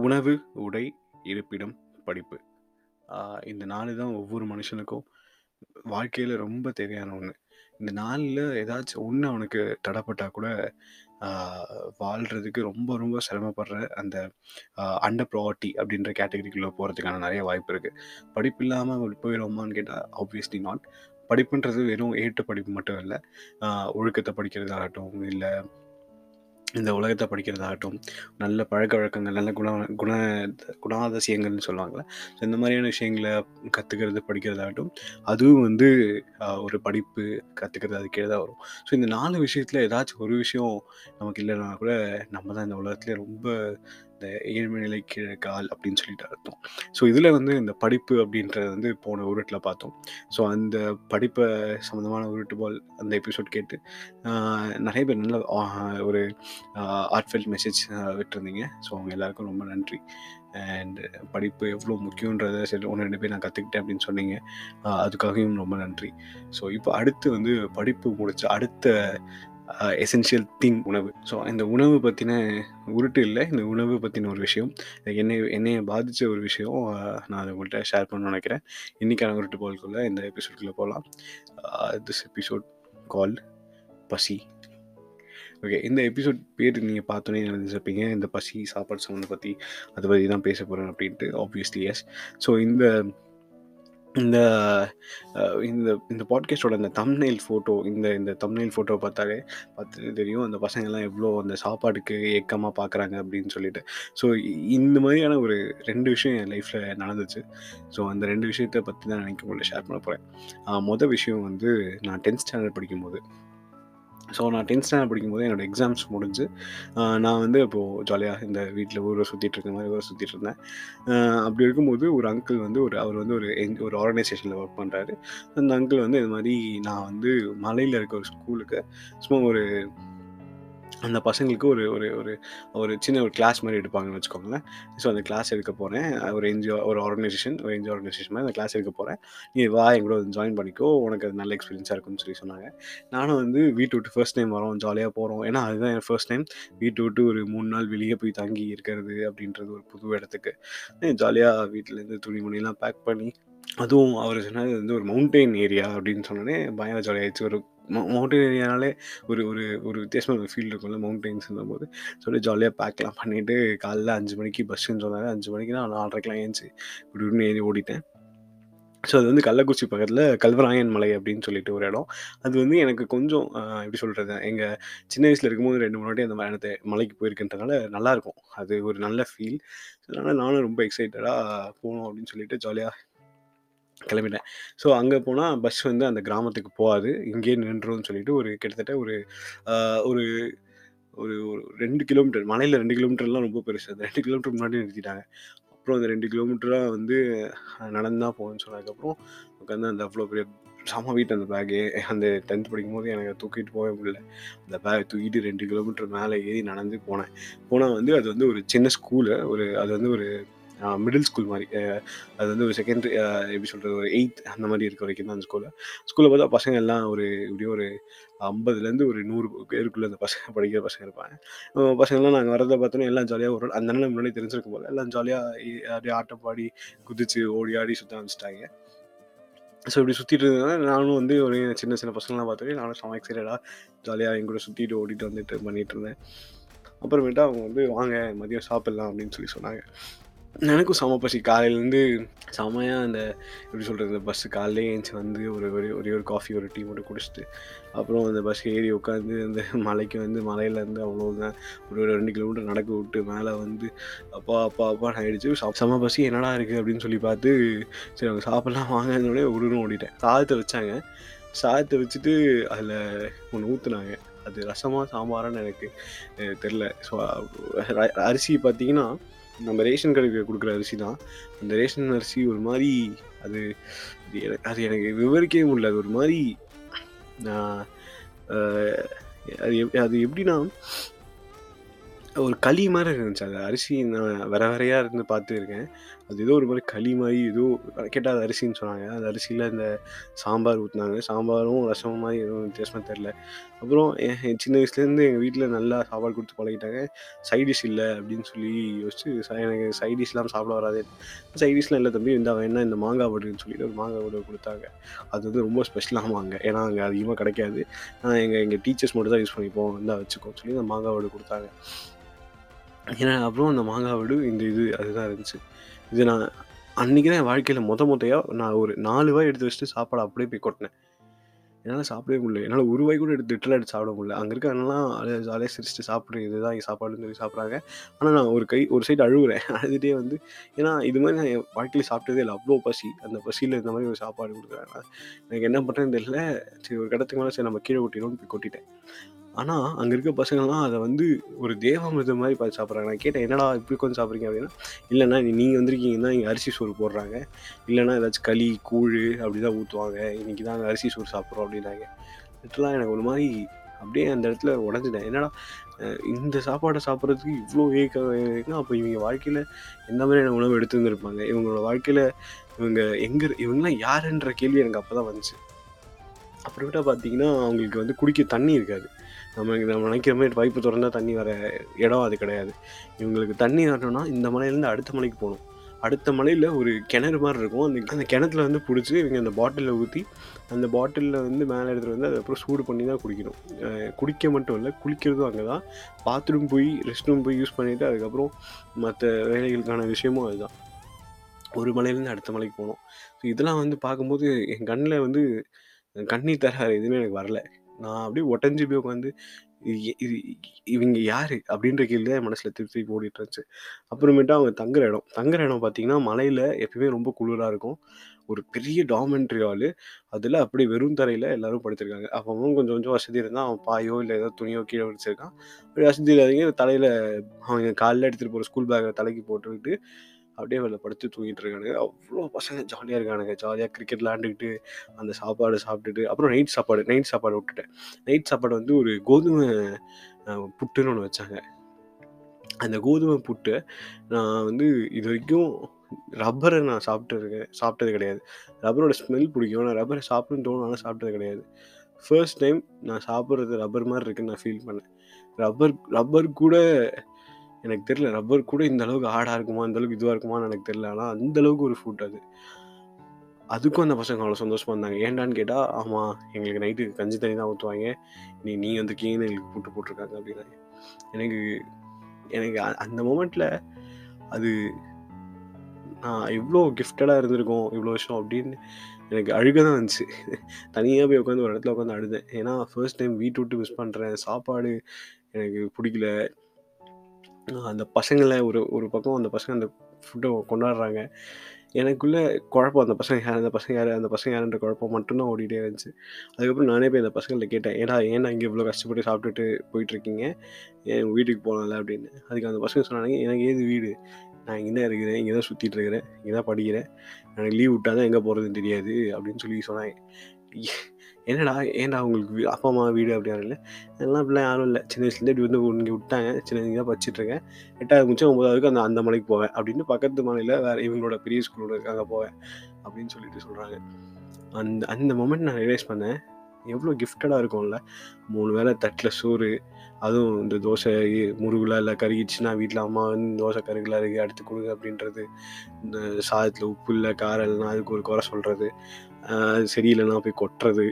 உணவு, உடை, இருப்பிடம், படிப்பு. இந்த நாலு தான் ஒவ்வொரு மனுஷனுக்கும் வாழ்க்கையில் ரொம்ப தேவையான ஒன்று இந்த நாளில் ஏதாச்சும் ஒன்று அவனுக்கு தடைப்பட்டால் கூட, வாழ்கிறதுக்கு ரொம்ப ரொம்ப சிரமப்படுற அந்த அண்டர் ப்ராவர்ட்டி அப்படின்ற கேட்டகரிக்குள்ளே போகிறதுக்கான நிறைய வாய்ப்பு இருக்குது படிப்பு இல்லாம போயிடுவோமான்னு கேட்டால் ஆப்வியஸ்லி நாட். படிப்புன்றது வெறும் ஏட்டு படிப்பு மட்டும் இல்லை ஒழுக்கத்தை படிக்கிறதாகட்டும், இல்லை இந்த உலகத்தை படிக்கிறதாகட்டும், நல்ல பழக்கவழக்கங்கள், நல்ல குண குண குணாதிசயங்கள்னு சொல்லுவாங்கல்ல. ஸோ இந்த மாதிரியான விஷயங்கள கற்றுக்கிறது படிக்கிறதாகட்டும், அதுவும் வந்து ஒரு படிப்பு கற்றுக்கிறது அது தான் வரும். ஸோ இந்த நாலு விஷயத்தில் ஏதாச்சும் ஒரு விஷயம் நமக்கு இல்லைனா கூட, நம்ம தான் இந்த உலகத்துலேயே ரொம்ப ஏழ்மை நிலைக்கு கீழ அப்படின்னு சொல்லிட்டு அர்த்தம். ஸோ இதில் வந்து இந்த படிப்பு அப்படின்றது வந்து போன உருட்டில் பார்த்தோம். ஸோ அந்த படிப்பை சம்மந்தமான உருட்டு பால் அந்த எபிசோட் கேட்டு, நிறைய பேர் நல்ல ஒரு ஆர்ட்ஃபெல்ட் மெசேஜ் விட்டுருந்தீங்க ஸோ அவங்க எல்லாருக்கும் ரொம்ப நன்றி. அண்ட் படிப்பு எவ்வளோ முக்கியன்றத சரி 1, 2 பேர் நான் கற்றுக்கிட்டேன் அப்படின்னு சொன்னீங்க. அதுக்காகவும் ரொம்ப நன்றி. ஸோ இப்போ அடுத்து வந்து படிப்பு முடிச்ச அடுத்த எசென்ஷியல் திங் உணவு. ஸோ இந்த உணவு பற்றின உருட்டு இல்லை இந்த உணவு பற்றின ஒரு விஷயம். என்னை என்னையை பாதித்த ஒரு விஷயம். நான் அதை உங்கள்கிட்ட ஷேர் பண்ணணும்னு நினைக்கிறேன் இன்றைக்கான உருட்டு போல்குள்ளே இந்த எபிசோட்குள்ளே போகலாம் திஸ் எபிசோட் கால் பசி. ஓகே. இந்த எபிசோட் பேர் நீங்கள் பார்த்தோன்னே நினைச்சிருப்பீங்க இந்த பசி, சாப்பாடு சம்மந்த பற்றி அதை பற்றி தான் பேச போகிறேன் அப்படின்ட்டு. Obviously S. ஸோ இந்த இந்த இந்த இந்த பாட்காஸ்டோட இந்த தம்நெயில் ஃபோட்டோ இந்த இந்த தம்நெயில் ஃபோட்டோ பார்த்தாலே பார்த்து தெரியும். அந்த பசங்கள்லாம் எவ்வளோ அந்த சாப்பாடுக்கு ஏக்கமாக பார்க்குறாங்க அப்படின்னு சொல்லிட்டு. ஸோ இந்த மாதிரியான ஒரு ரெண்டு விஷயம் என் லைஃப்பில் நடந்துச்சு. ஸோ அந்த ரெண்டு விஷயத்த பற்றி தான் நினைக்க உங்கள்ட்ட ஷேர் பண்ண போகிறேன் மொதல் விஷயம் வந்து நான் 10த் ஸ்டாண்டர்ட் படிக்கும்போது. ஸோ நான் 10த் ஸ்டாண்டர்ட் படிக்கும்போது என்னோட எக்ஸாம்ஸ் முடிஞ்சு, நான் வந்து இப்போது ஜாலியாக இந்த வீட்டில் ஊர சுற்றிட்டு இருக்க மாதிரி ஊரை சுற்றிட்டு இருந்தேன். அப்படி இருக்கும்போது ஒரு அங்கிள் வந்து ஒரு அவர் வந்து ஒரு என் ஒரு ஆர்கனைசேஷனில் ஒர்க் பண்ணுறாரு அந்த அங்கிள் வந்து இது மாதிரி நான் வந்து மலையில் இருக்க ஒரு ஸ்கூலுக்கு சும்மா ஒரு அந்த பசங்களுக்கு ஒரு ஒரு ஒரு ஒரு சின்ன ஒரு கிளாஸ் மாதிரி எடுப்பாங்கன்னு வச்சுக்கோங்களேன். ஸோ அந்த கிளாஸ் எடுக்க போகிறேன் ஒரு என்ஜிஓ ஒரு ஆர்கனைசேஷன் ஒரு என்ஜிஓ ஆர்கனைசேஷன் மாதிரி அந்த கிளாஸ் எடுக்க போகிறேன் நீ வா என் கூட வந்து ஜாயின் பண்ணிக்கோ. உனக்கு அது நல்ல எக்ஸ்பீரியன்ஸாக இருக்கும்னு சொல்லி சொன்னாங்க. நானும் வந்து வீட்டு விட்டு ஃபர்ஸ்ட் டைம் வரோம். ஜாலியாக போகிறோம் ஏன்னா அதுதான் என் ஃபர்ஸ்ட் டைம். வீட்டு விட்டு ஒரு மூணு நாள் வெளியே போய் தங்கி இருக்கிறது அப்படின்றது ஒரு புது இடத்துக்கு. ஜாலியாக வீட்டிலேருந்து துணி துணிமணிலாம் பேக் பண்ணி அதுவும் அவர் சொன்னது வந்து ஒரு மவுண்டெயின் ஏரியா அப்படின்னு சொன்னோடனே பயங்கர ஜாலியாகிடுச்சு ஒரு மவுண்டன் ஏரியானாலே ஒரு ஒரு ஒரு வித்தியாசமான ஒரு ஃபீல் இருக்கும்ல மவுண்டெயின்ஸ்ன்னும்போது. சொல்லி ஜாலியாக பேக்லாம் பண்ணிவிட்டு காலைல அஞ்சு மணிக்கு பஸ்ஸுன்னு சொன்னாங்க அஞ்சு மணிக்கு நான் 4:30க்கெல்லாம் எந்திச்சு குடுகுடுன்னு ஏறி ஓடிட்டேன். ஸோ அது வந்து கள்ளக்குறிச்சி பக்கத்தில் கல்வராயன் மலை அப்படின்னு சொல்லிட்டு ஒரு இடம். அது வந்து எனக்கு கொஞ்சம் எப்படி சொல்கிறது எங்கள் சின்ன வயசில் இருக்கும்போது 2, 3 வாட்டி அந்த இடத்த மலைக்கு போயிருக்கின்றனால நல்லாயிருக்கும். அது ஒரு நல்ல ஃபீல். அதனால் நானும் ரொம்ப எக்ஸைட்டடாக போகணும் அப்படின்னு சொல்லிட்டு ஜாலியாக கிளம்பிட்டேன். ஸோ அங்கே போனால் பஸ் வந்து அந்த கிராமத்துக்கு போகாது. இங்கேயே நின்றும்னு சொல்லிட்டு ஒரு கிட்டத்தட்ட ஒரு ஒரு ஒரு ஒரு ரெண்டு கிலோமீட்டர் மலையில் ரெண்டு கிலோமீட்டர்லாம் ரொம்ப பெருசு. அந்த ரெண்டு கிலோமீட்டர் முன்னாடி நிறுத்திட்டாங்க. அப்புறம் அந்த ரெண்டு கிலோமீட்டராக வந்து நடந்து தான் போகணும்னு சொன்னதுக்கப்புறம் உட்காந்து அந்த அவ்வளோ பெரிய செம வீட்டு அந்த பேக்கு. அந்த 10த் படிக்கும்போது எனக்கு தூக்கிட்டு போகவே முடியல. அந்த பேக் தூக்கிட்டு ரெண்டு கிலோமீட்டர் மேலே ஏறி நடந்து போனேன். போனால் வந்து அது வந்து ஒரு சின்ன ஸ்கூலு. ஒரு அது வந்து ஒரு மிடில் ஸ்கூல் மாதிரி அது வந்து ஒரு செகண்டரி எப்படி சொல்கிறது ஒரு எயித் அந்த மாதிரி இருக்க வரைக்கும் தான் அந்த ஸ்கூலு. ஸ்கூலில் பார்த்தா பசங்க எல்லாம் ஒரு எப்படியும் ஒரு 50லேருந்து ஒரு நூறு பேருக்குள்ளே அந்த பசங்க படிக்கிற பசங்க இருப்பாங்க. பசங்கள்லாம் நாங்கள் வரதை பார்த்தோன்னா எல்லாம் ஜாலியாக ஒரு அந்த அண்ணனுக்கு முன்னாடியே தெரிஞ்சிருக்கும் போல. எல்லாம் ஜாலியாக அப்படியே ஆட்டம் பாடி, குதிச்சு, ஓடி ஆடி சுத்த ஆரம்பிச்சிட்டாங்க ஸோ இப்படி சுற்றிட்டு இருந்ததுனால நானும் வந்து ஒரு சின்ன சின்ன பசங்களாம் பார்த்தோன்னே நானும் செம்ம எக்ஸைட்டடா ஜாலியாக எங்கூட கூட ஓடிட்டு வந்துட்டு பண்ணிகிட்டு இருந்தேன். அப்புறமேட்டா அவங்க வந்து வாங்க மதியம் சாப்பிட்லாம் அப்படின்னு சொல்லி சொன்னாங்க. எனக்கும் செம பசி. காலையிலேருந்து செமையாக அந்த எப்படி சொல்கிறது இந்த பஸ் காலையிலேயே எந்திச்சு வந்து ஒரு ஒரே ஒரே ஒரு காஃபி, ஒரு டீ மட்டும் குடிச்சிட்டு, அப்புறம் அந்த பஸ் ஏறி உட்காந்து அந்த மலைக்கு வந்து மலையிலேருந்து அவ்வளோதான் ஒரு ரெண்டு கிலோமீட்டர் நடக்க விட்டு மேலே வந்து அப்பா அப்பா அப்பா நான் ஆயிடுச்சு. செம பசி என்னடா இருக்குது அப்படின்னு சொல்லி பார்த்து, சரி அவங்க சாப்பிட்லாம் வாங்கினோடனே உருன்னு ஓடிட்டேன். சாதத்தை வச்சாங்க. சாதத்தை வச்சுட்டு அதில் ஒன்று ஊற்றுனாங்க அது ரசமாக சாம்பாரான்னு எனக்கு தெரில தெரியல. ஸோ அரிசி பார்த்தீங்கன்னா, நம்ம ரேஷன் கடைக்கு கொடுக்குற அரிசி தான். அந்த ரேஷன் அரிசி ஒரு மாதிரி அது அது அது எனக்கு விவரிக்கவே முடியல. அது ஒரு மாதிரி நான் அது எப் அது எப்படின்னா ஒரு களி மாதிரி இருந்துச்சு. அது அரிசி நான் வர வரையாக இருந்து பார்த்துருக்கேன். அது ஏதோ ஒரு மாதிரி களி மாதிரி ஏதோ கேட்டால் அது அரிசின்னு சொன்னாங்க. அந்த அரிசியில் இந்த சாம்பார் ஊற்றினாங்க சாம்பாரும், ரசமும் மாதிரி எதுவும் வித்தியாசமாக தெரில அப்புறம் என் என் சின்ன வயசுலேருந்து எங்கள் வீட்டில் நல்லா சாப்பாடு கொடுத்து பழகிட்டாங்க. சைடிஷ் இல்லை அப்படின்னு சொல்லி யோசிச்சு எனக்கு சைடிஷ்லாம் சாப்பிட வராது. சைடிஷ்லாம் இல்லை தம்பி இந்த வேணா இந்த மாங்காய் வடுன்னு சொல்லிட்டு ஒரு மாங்காய் வடு கொடுத்தாங்க அது வந்து ரொம்ப ஸ்பெஷலாக வாங்க ஏன்னா அங்கே அதிகமாக கிடைக்காது. எங்கள் எங்கள் டீச்சர்ஸ் மட்டும் தான் யூஸ் பண்ணிப்போம். இந்தா வச்சுக்கோன்னு சொல்லி அந்த மாங்காய் வடு கொடுத்தாங்க ஏன்னா அப்புறம் அந்த மாங்காய் வடு இந்த இது அதுதான் இருந்துச்சு. இது நான் அன்னைக்கு தான் என் வாழ்க்கையில் மொத மொதயா நான் ஒரு நாலு வாய் எடுத்து வச்சுட்டு சாப்பாடு அப்படியே போய் கொட்டினேன் என்னால் சாப்பிடவே முடியல. என்னால் ஒரு வாய் கூட எடுத்து லிட்டரலா எடுத்து சாப்பிட முடியல. அங்கே இருக்க அதெல்லாம் ஜாலியாக சிரிச்சுட்டு சாப்பிட்றது இதுதான் இங்க சாப்பாடுன்னு சொல்லி சாப்பிட்றாங்க ஆனால் நான் ஒரு கை ஒரு சைடு அழுகுறேன் அழுதுகிட்டே வந்து ஏன்னா இது மாதிரி நான் என் வாழ்க்கையில் சாப்பிட்டதே இல்லை அவ்வளோ பசி. அந்த பசியில் இந்த மாதிரி ஒரு சாப்பாடு கொடுக்குறாங்க எனக்கு என்ன பண்ணுறேன்னு தெரியல. சரி ஒரு கடத்துக்கு மேலே சரி நம்ம கீழே கொட்டிருவோம்னு போய் கொட்டிட்டேன். ஆனால் அங்கே இருக்க பசங்கள்லாம் அதை வந்து ஒரு தேவாமிர்தம் மாதிரி பார்த்து சாப்பிட்றாங்க நான் கேட்டேன் என்னடா இப்படி கொஞ்சம் சாப்பிட்றீங்க அப்படின்னா, இல்லண்ணா நீங்கள் வந்திருக்கீங்கன்னா இங்கே அரிசி சோறு போடுறாங்க. இல்லைன்னா ஏதாச்சும் களி, கூழ் அப்படி தான் ஊற்றுவாங்க இன்றைக்கி தான் அரிசி சோறு சாப்பிட்றோம் அப்படின்னாங்க. லிட்டரலா எனக்கு ஒரு மாதிரி அப்படியே அந்த இடத்துல உடஞ்சிட்டேன் என்னடா இந்த சாப்பாடை சாப்பிட்றதுக்கு இவ்வளோ ஏக்கம் அப்போ இவங்க வாழ்க்கையில் எந்த மாதிரியான உணவு எடுத்து வந்திருப்பாங்க இவங்களோட வாழ்க்கையில் இவங்க எங்கே இவங்கெல்லாம் யாருன்ற கேள்வி எனக்கு அப்போ தான் வந்துச்சு. அப்புறமேட்டா பார்த்தீங்கன்னா, அவங்களுக்கு வந்து குடிக்க தண்ணி இருக்காது. நம்ம நம்ம நினைக்கிற மாதிரி பைப்பு திறந்தா தண்ணி வர இடம் அது கிடையாது. இவங்களுக்கு தண்ணி வரணும்னா இந்த மலையிலேருந்து அடுத்த மலைக்கு போகணும் அடுத்த மலையில் ஒரு கிணறு மாதிரி இருக்கும். அந்த அந்த கிணத்துல வந்து பிடிச்சி இவங்க அந்த பாட்டிலில் ஊற்றி அந்த பாட்டிலில் வந்து மேலே எடுத்துகிட்டு வந்து அதுக்கப்புறம் சூடு பண்ணி தான் குடிக்கணும். குடிக்க மட்டும் இல்லை குளிக்கிறதும் அங்கே தான். பாத்ரூம் போய் ரெஸ்ட் ரூம் போய் யூஸ் பண்ணிவிட்டு அதுக்கப்புறம் மற்ற வேலைகளுக்கான விஷயமும் அதுதான். ஒரு மலையிலேருந்து அடுத்த மலைக்கு போனோம். ஸோ இதெல்லாம் வந்து பார்க்கும்போது என் கண்ணில் வந்து கண்ணீர் தர எதுவுமே எனக்கு வரல. நான் அப்படியே ஒட்டஞ்சு போய் உட்காந்து இது இவங்க யார் அப்படின்ற கேள்வி தான் என் மனசில் திருப்பி ஓடிட்டு இருந்துச்சு. அப்புறமேட்டா அவங்க தங்குற இடம். தங்குற இடம் பார்த்தீங்கன்னா, மலையில் எப்பயுமே ரொம்ப குளிராக இருக்கும். ஒரு பெரிய டாமெண்ட்ரி ஹாலு. அதில் அப்படியே வெறும் தரையில் எல்லோரும் படுத்திருக்காங்க. அப்பவும் கொஞ்சம் கொஞ்சம் வசதி இருந்தால் அவன் பாயோ இல்லை ஏதோ துணியோ கீழே வச்சிருக்கான் அப்படி வசதி இல்லாதவங்க தலையில் அவங்க காலில் எடுத்துகிட்டு போகிற ஸ்கூல் பேக்கை தலைக்கு போட்டுக்கிட்டு அப்படியே அதில படுத்து தூங்கிட்டு இருக்கானுங்க. அவ்வளோ பசங்க ஜாலியாக இருக்கானுங்க. ஜாலியாக கிரிக்கெட் விளாண்டுக்கிட்டு அந்த சாப்பாடு சாப்பிட்டுட்டு அப்புறம் நைட் சாப்பாடு நைட் சாப்பாடு விட்டுட்டேன். நைட் சாப்பாடு வந்து ஒரு கோதுமை புட்டுன்னு ஒன்று வச்சாங்க. அந்த கோதுமை புட்டை நான் வந்து இது வரைக்கும் ரப்பரை நான் சாப்பிட்டுருக்கேன் சாப்பிட்டது கிடையாது. ரப்பரோட ஸ்மெல் பிடிக்கும். நான் ரப்பரை சாப்பிடணும்னு தோணும். சாப்பிட்டது கிடையாது. ஃபர்ஸ்ட் டைம் நான் சாப்பிட்றது ரப்பர் மாதிரி இருக்குன்னு நான் ஃபீல் பண்ணேன். ரப்பர் ரப்பர் கூட எனக்கு தெரியல. ரப்பர் கூட இந்த அளவுக்கு ஆடாக இருக்குமா? இந்த அளவுக்கு இதுவாக இருக்குமான்னு எனக்கு தெரில ஆனால் அந்த அளவுக்கு ஒரு ஃபுட் அது. அதுக்கும் அந்த பசங்க அவ்வளோ சந்தோஷமாக இருந்தாங்க. ஏண்டான்னு கேட்டால் ஆமாம் எங்களுக்கு நைட்டு கஞ்சி தண்ணி தான் ஊற்றுவாங்க நீ நீ வந்து கீழே எங்களுக்கு புட்டு போட்டிருக்காங்க அப்படின்னாங்க. எனக்கு எனக்கு அந்த மூமெண்ட்டில் அது நான் எவ்வளோ கிஃப்டடாக இருந்திருக்கோம் இவ்வளோ வருஷம் அப்படின்னு எனக்கு அழுக தான் இருந்துச்சு தனியாக போய் உட்காந்து ஒரு இடத்துல உட்காந்து அழுதேன். ஏன்னா ஃபர்ஸ்ட் டைம் வீட்டு விட்டு மிஸ் பண்ணுறேன் சாப்பாடு எனக்கு பிடிக்கல. அந்த பசங்களை ஒரு ஒரு பக்கம் அந்த பசங்க அந்த ஃபுட்டை கொண்டாடுறாங்க. எனக்குள்ளே குழப்பம் அந்த பசங்க யார் அந்த பசங்க யார் அந்த பசங்க யாருன்ற குழப்பம் மட்டும்தான் ஓடிட்டே இருந்துச்சு. அதுக்கப்புறம் நானே போய் அந்த பசங்கள்ட்ட கேட்டேன். ஏடா ஏன்னா இங்கே இவ்வளோ கஷ்டப்பட்டு சாப்பிட்டுட்டு போயிட்டுருக்கீங்க? ஏன் வீட்டுக்கு போலாம்ல அப்படின்னு. அதுக்கு அந்த பசங்க சொன்னாங்க எனக்கு ஏது வீடு? நான் இங்கே தான் இருக்கிறேன். இங்கே தான் சுற்றிட்டு இருக்கிறேன். இங்கே தான் படிக்கிறேன். எனக்கு லீவ் விட்டால் தான் எங்கே போகிறதுன்னு தெரியாது அப்படின்னு சொல்லி சொன்னாங்க. என்னடா ஏன்டா உங்களுக்கு அப்பா, அம்மா வீடு அப்படின்னாங்கல்ல. அதெல்லாம் அப்படிலாம் யாரும் இல்லை சின்ன வயசுலேருந்து இப்படி வந்து இங்க விட்டாங்க. சின்ன வயசுலேயே தான் படிச்சுட்ருக்கேன் எட்டாவது முடிச்சு ஒம்பதாவதுக்கு அந்த அந்த மலைக்கு போவேன். அப்படின்னு பக்கத்து மலையில் வேறு இவங்களோட பெரிய ஸ்கூலோட இருக்காங்க போவேன். அப்படின்னு சொல்லிட்டு சொல்கிறாங்க அந்த அந்த மொமெண்ட் நான் ரியலைஸ் பண்ணேன். எவ்வளோ கிஃப்டடாக இருக்கும்ல மூணு வேளை தட்டில் சோறு. அதுவும் இந்த தோசை முறுகலா இல்லை கருகிடுச்சுன்னா வீட்டில் அம்மா வந்து தோசை கருகலா இருக்குது அடுத்து கொடுங்க அப்படின்றது. இந்த சாதத்தில் உப்பு இல்லை காரம் இல்லைனா அதுக்கு ஒரு குறை சொல்கிறது அ போய் கொட்டுறது.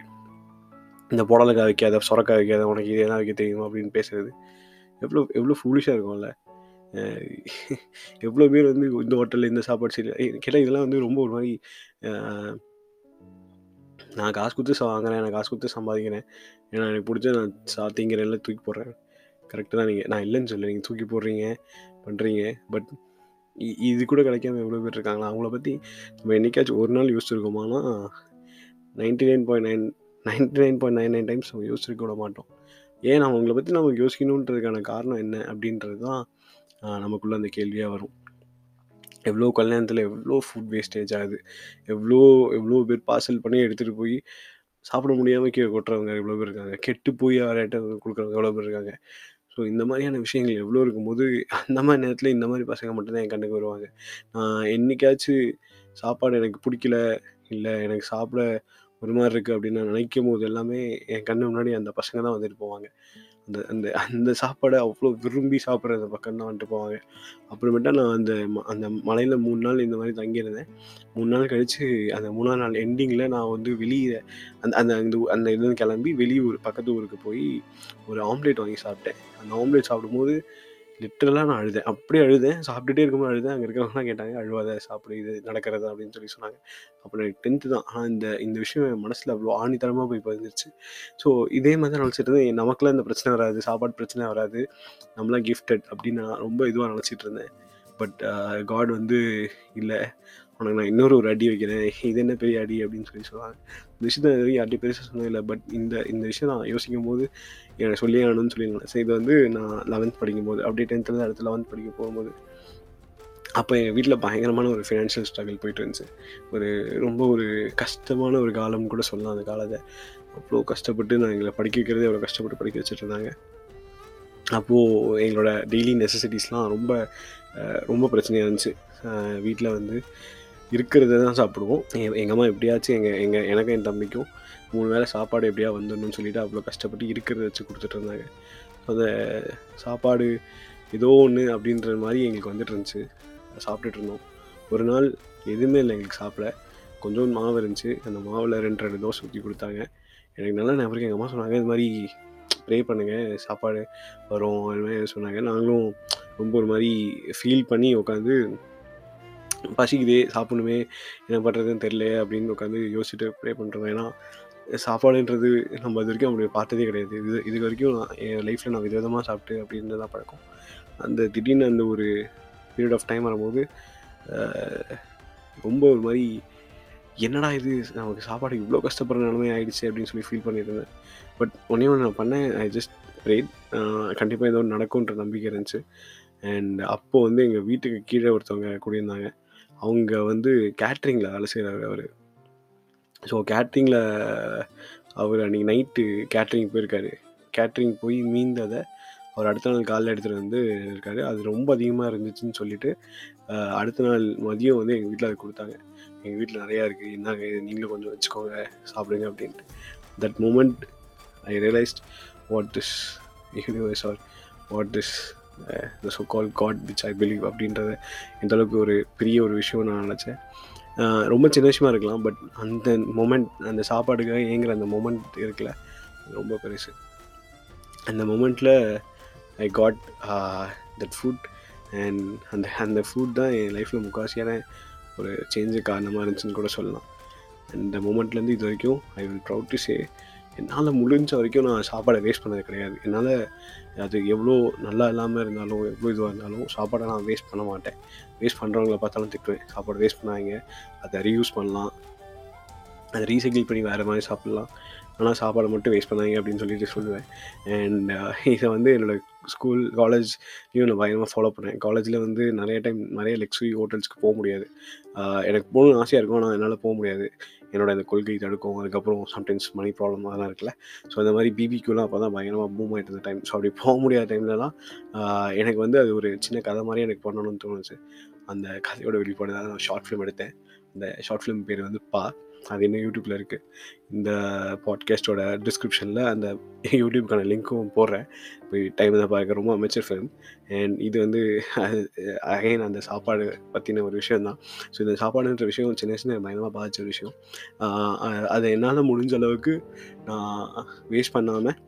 இந்த புடலங்காய் வைக்காத, சொரக்காய் வைக்காத, உனக்கு இது என்ன வைக்க தெரியுமா? அப்படின்னு பேசுறது. எவ்வளோ எவ்வளோ ஃபூலிஷா இருக்கும்ல. எவ்வளோ பேர் வந்து இந்த ஹோட்டலில் இந்த சாப்பாடு சரியில்ல. கேட்டால் இதெல்லாம் வந்து ரொம்ப ஒரு மாதிரி நான் காசு கொடுத்து வாங்குறேன். நான் காசு கொடுத்து சம்பாதிக்கிறேன். ஏன்னா எனக்கு பிடிச்ச நான் சா திங்கிறேன். எல்லாம் தூக்கி போடுறேன். கரெக்டாக தான் நீங்கள் நான் இல்லைன்னு சொல்லலை நீங்கள் தூக்கி போடுறீங்க, பண்ணுறீங்க பட் இ இது கூட கிடைக்காம எவ்வளோ பேர் இருக்காங்களா? அவங்கள பற்றி நம்ம என்னைக்காச்சும் ஒரு நாள் ninety nine point nine nine times நம்ம யோசிச்சிருக்க கூட மாட்டோம். ஏன் அவங்கள பற்றி நம்ம யோசிக்கணுன்றதுக்கான காரணம் என்ன? அப்படின்றது தான் நமக்குள்ளே அந்த கேள்வியாக வரும். எவ்வளோ கல்யாணத்தில் எவ்வளோ ஃபுட் வேஸ்டேஜ் ஆகுது. எவ்வளோ எவ்வளோ பேர் பார்சல் பண்ணி எடுத்துகிட்டு போய் சாப்பிட முடியாமல் கீழே கொட்டுறவங்க எவ்வளோ பேர் இருக்காங்க. கெட்டு போய் யார்யாட்ட கொடுக்குறவங்க எவ்வளோ பேர் இருக்காங்க. ஸோ இந்த மாதிரியான விஷயங்கள் எவ்வளோ இருக்கும்போது அந்த மாதிரி நேரத்தில் இந்த மாதிரி பசங்க மட்டும்தான் என் கண்ணுக்கு வருவாங்க நான் என்றைக்காச்சும் சாப்பாடு எனக்கு பிடிக்கல இல்லை எனக்கு சாப்பிட ஒரு மாதிரி இருக்குது அப்படின்னு நான் நினைக்கும் போது எல்லாமே என் கண்ணு முன்னாடி அந்த பசங்க தான் வந்துட்டு போவாங்க. அந்த அந்த அந்த சாப்பாடை அவ்வளோ விரும்பி சாப்பிட்ற அந்த பக்கம் தான் வந்துட்டு போவாங்க. அப்புறமேட்டா நான் அந்த ம- அந்த மலையில் மூணு நாள் இந்த மாதிரி தங்கியிருந்தேன். மூணு நாள் கழித்து அந்த மூணாவது நாள் எண்டிங்கில் நான் வந்து வெளியே அந்த அந்த இந்த அந்த இதுன்னு கிளம்பி வெளியூர் பக்கத்து ஊருக்கு போய் ஒரு ஆம்லேட் வாங்கி சாப்பிட்டேன். அந்த ஆம்லேட் சாப்பிடும்போது லிட்டரலாக நான் அழுதேன். அப்படியே அழுதேன். சாப்பிட்டுட்டே இருக்கும்போது அழுதேன். அங்கே இருக்கிறவங்களாம் கேட்டாங்க அழுவாத சாப்பிடு இது நடக்கிறதா அப்படின்னு சொல்லி சொன்னாங்க. அப்புறம் எனக்கு டென்த்து தான். ஆனால் இந்த இந்த விஷயம் என் மனசில் அவ்வளோ ஆணித்தரமாக போய் பதிஞ்சிருச்சு. ஸோ இதே மாதிரி தான் நினச்சிட்டு இருந்தேன். நமக்குலாம் இந்த பிரச்சனை வராது சாப்பாடு பிரச்சனை வராது. நம்மளாம் கிஃப்டட் அப்படின்னு நான் ரொம்ப இதுவாக நினச்சிட்டு இருந்தேன். பட் காட் வந்து இல்லை. உனக்கு நான் இன்னொரு ஒரு அடி வைக்கிறேன். இது என்ன பெரிய அடி? அப்படின்னு சொல்லி சொல்லுவாங்க இந்த விஷயத்த இது வரைக்கும் யார்ட்டையும் பெருசாக சொன்னதில்லை பட் இந்த இந்த விஷயம் நான் யோசிக்கும் போது எனக்கு சொல்லி ஆகணும்னு சொல்லியிருந்தேன். ஸோ இது வந்து நான் லெவன்த் படிக்கும்போது அப்படியே டென்த்தில் அடுத்து லெவன்த் படிக்க போகும்போது அப்போ எங்கள் வீட்டில் பயங்கரமான ஒரு ஃபினான்ஷியல் ஸ்ட்ரகிள் போயிட்டு இருந்துச்சு. ஒரு ரொம்ப ஒரு கஷ்டமான ஒரு காலம் கூட சொல்லலாம் அந்த காலத்தை. அவ்வளோ கஷ்டப்பட்டு நான் எங்களை படிக்க வைக்கிறதே அவ்வளோ கஷ்டப்பட்டு படிக்க வச்சுட்டு இருந்தாங்க. அப்போது எங்களோட டெய்லி நெசசிட்டிஸ்லாம் ரொம்ப ரொம்ப பிரச்சனையாக இருந்துச்சு. வீட்டில் வந்து இருக்கிறத தான் சாப்பிடுவோம். எங்கள் அம்மா எப்படியாச்சும் எங்கள் எங்கள் எனக்கும் என் தம்பிக்கும் மூணு வேளை சாப்பாடு எப்படியா வந்துடணும்னு சொல்லிட்டு அவ்வளோ கஷ்டப்பட்டு இருக்கிறத வச்சு கொடுத்துட்டு இருந்தாங்க. அந்த சாப்பாடு ஏதோ ஒன்று அப்படின்ற மாதிரி எங்களுக்கு வந்துட்டு இருந்துச்சு. சாப்பிட்டுட்டு இருந்தோம். ஒரு நாள் எதுவுமே இல்லை எங்களுக்கு சாப்பிட. கொஞ்சோண்டு மாவு இருந்துச்சு. அந்த மாவில் ரெண்டு ரெண்டு தோசை ஊற்றி கொடுத்தாங்க. எனக்கு நல்லா நபருக்கு எங்கள் அம்மா சொன்னாங்க இது மாதிரி ப்ரே பண்ணுங்கள் சாப்பாடு வரும். அது மாதிரி சொன்னாங்க. நாங்களும் ரொம்ப ஒரு மாதிரி ஃபீல் பண்ணி உட்காந்து பசிக்குதே சாப்பிடணுமே என்ன பண்ணுறதுன்னு தெரியல அப்படின்னு உட்காந்து யோசிச்சுட்டு ப்ரே பண்ணுறோம் ஏன்னா சாப்பாடுன்றது நம்ம இது வரைக்கும் அப்படி பார்த்ததே கிடையாது. இது இது வரைக்கும் நான் என் லைஃப்பில் நான் விதவிதமாக சாப்பிட்டு அப்படின்னு தான் பழக்கம். அந்த திடீர்னு அந்த ஒரு பீரியட் ஆஃப் டைம் வரும்போது ரொம்ப ஒரு மாதிரி என்னடா இது? நமக்கு சாப்பாடு இவ்வளோ கஷ்டப்படுற நிலைமை ஆயிடுச்சு அப்படின்னு சொல்லி ஃபீல் பண்ணியிருந்தேன். பட் ஒன்றே ஒன்று நான் பண்ணேன். ஐ ஜஸ்ட் ப்ரேட் கண்டிப்பாக ஏதோ ஒன்று நடக்கும்ன்ற நம்பிக்கை இருந்துச்சு. அண்ட் அப்போது வந்து எங்கள் வீட்டுக்கு கீழே ஒருத்தவங்க கூடியிருந்தாங்க. அவங்க வந்து கேட்ரிங்கில் வேலை செய்கிறாரு அவர். ஸோ கேட்ரிங்கில் அவர் அன்றைக்கி நைட்டு கேட்ரிங் போயிருக்காரு. கேட்ரிங் போய் மீந்ததை அவர் அடுத்த நாள் காலைல எடுத்துகிட்டு வந்து இருக்காரு. அது ரொம்ப அதிகமாக இருந்துச்சுன்னு சொல்லிட்டு அடுத்த நாள் மதியம் வந்து எங்கள் வீட்டில் அதை கொடுத்தாங்க. எங்கள் வீட்டில் நிறையா இருக்குது என்னங்க நீங்களும் கொஞ்சம் வச்சுக்கோங்க சாப்பிடுங்க அப்படின்ட்டு. That moment I realised what this universe are what this the so call God which I believe அப்படின்றத எந்த அளவுக்கு ஒரு பெரிய ஒரு விஷயம் நான் நினச்சேன். ரொம்ப சின்ன விஷயமா இருக்கலாம் பட் அந்த மொமெண்ட் அந்த சாப்பாடுக்காக ஏங்குற அந்த மொமெண்ட் இருக்குல்ல ரொம்ப பெருசு. அந்த மொமெண்ட்டில் I got that food and அந்த அந்த ஃபுட் தான் என் லைஃப்பில் முக்காசியான ஒரு சேஞ்சு காரணமாக இருந்துச்சுன்னு கூட சொல்லலாம். அந்த மொமெண்ட்லேருந்து இது வரைக்கும் I will proud to say என்னால் முடிஞ்ச வரைக்கும் நான் சாப்பாடை வேஸ்ட் பண்ணது கிடையாது. என்னால் அது எவ்வளோ நல்லா இல்லாமல் இருந்தாலும் எவ்வளோ இதுவாக இருந்தாலும் சாப்பாடை நான் வேஸ்ட் பண்ண மாட்டேன். வேஸ்ட் பண்ணுறவங்கள பார்த்தாலும் திட்டுவேன். சாப்பாடு வேஸ்ட் பண்ணாங்க அதை ரீயூஸ் பண்ணலாம். அதை ரீசைக்கிள் பண்ணி வேறு மாதிரி சாப்பிட்லாம். ஆனால் சாப்பாடை மட்டும் வேஸ்ட் பண்ணாங்க அப்படின்னு சொல்லிட்டு சொல்லுவேன். அண்ட் இதை வந்து என்னோடய ஸ்கூல் காலேஜ்லேயும் நான் பயங்கரமாக ஃபாலோ பண்ணேன் காலேஜில் வந்து நிறைய டைம் நிறைய லெக்ஸுரி ஹோட்டல்ஸ்க்கு போக முடியாது. எனக்கு போகணும்னு ஆசையாக இருக்கும் ஆனால் என்னால் போக முடியாது. என்னோட இந்த கொள்கை தடுக்கும் அதுக்கப்புறம் சம்டைம்ஸ் மணி ப்ராப்ளம் அதெல்லாம் இருக்குல்ல. ஸோ இந்த மாதிரி பிபிக்யூலாம் அப்போ தான் பயங்கரமாக பூம் ஆகிட்டு இருந்த டைம் ஸோ அப்படி போக முடியாத டைம்லலாம் எனக்கு வந்து அது ஒரு சின்ன கதை மாதிரி எனக்கு பண்ணணும்னு தோணுச்சு. அந்த கதையோட வெளிப்பாடு தான் நான் ஷார்ட் ஃபிலிம் எடுத்தேன். அந்த ஷார்ட் ஃபிலிம் பேர் வந்து பா அது இன்னும் யூடியூப்பில் இருக்குது இந்த பாட்காஸ்ட்டோட டிஸ்கிரிப்ஷனில் அந்த யூடியூப்க்கான லிங்க்கும் போடுறேன். போய் டைம் தான் பார்க்க ரொம்ப அமைச்சர் ஃபிலிம் அண்ட் இது வந்து அகைன் அந்த சாப்பாடு பற்றின ஒரு விஷயம் தான் ஸோ இந்த சாப்பாடுன்ற விஷயம் சின்ன சின்ன பயங்கரமாக பாதித்த ஒரு விஷயம். அதை என்னால் முடிஞ்ச அளவுக்கு நான் வேஸ்ட் பண்ணாமல்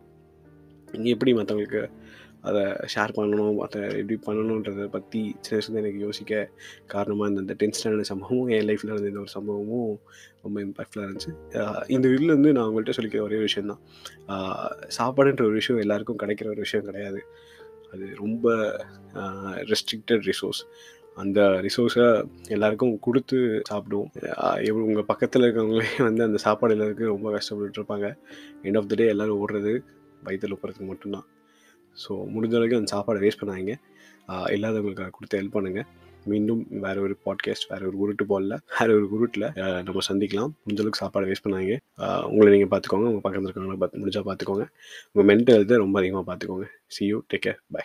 எப்படி மற்றவங்களுக்கு அதை ஷேர் பண்ணணும் அதை எப்படி பண்ணணுன்றதை பற்றி சின்ன வயசுலேருந்து எனக்கு யோசிக்க காரணமாக இந்த டென்த் ஸ்டாண்டர்ட் சம்பவமும் என் லைஃப்பில் இருந்த இந்த ஒரு சம்பவமும் ரொம்ப இம்பாக்ட்ஃபுல்லாக இருந்துச்சு. இந்த வீட்டில் வந்து நான் உங்கள்கிட்ட சொல்லிக்கிற ஒரே விஷயம் தான். சாப்பாடுன்ற ஒரு விஷயம் எல்லாருக்கும் கிடைக்கிற ஒரு விஷயம் கிடையாது. அது ரொம்ப ரெஸ்ட்ரிக்டட் ரிசோர்ஸ் அந்த ரிசோர்ஸை எல்லாருக்கும் கொடுத்து சாப்பிடுவோம். எவ்வளோ உங்கள் பக்கத்தில் இருக்கிறவங்களே வந்து அந்த சாப்பாடு எல்லாருக்கும் ரொம்ப கஷ்டப்பட்டுட்டு இருப்பாங்க. எண்ட் ஆஃப் த டே எல்லோரும் ஓடுறது வயிற்றில் போகிறதுக்கு மட்டும்தான். ஸோ முடிஞ்ச வரைக்கும் அந்த சாப்பாடை வேஸ்ட் பண்ணாங்க இல்லாதவங்களுக்கு கொடுத்து ஹெல்ப் பண்ணுங்கள் மீண்டும் வேற ஒரு பாட்காஸ்ட் வேற ஒரு உருட்டு போடல வேற ஒரு உருட்டில் நம்ம சந்திக்கலாம். முடிஞ்ச அளவுக்கு சாப்பாடு வேஸ்ட் பண்ணாங்க உங்களை நீங்கள் பார்த்துக்கோங்க. உங்கள் பக்கத்தில் இருக்கவங்கள பார்த்து முடிஞ்சால் பார்த்துக்கோங்க. உங்கள் மென்டல் ஹெல்த்தை ரொம்ப அதிகமாக பார்த்துக்கோங்க. See you take care bye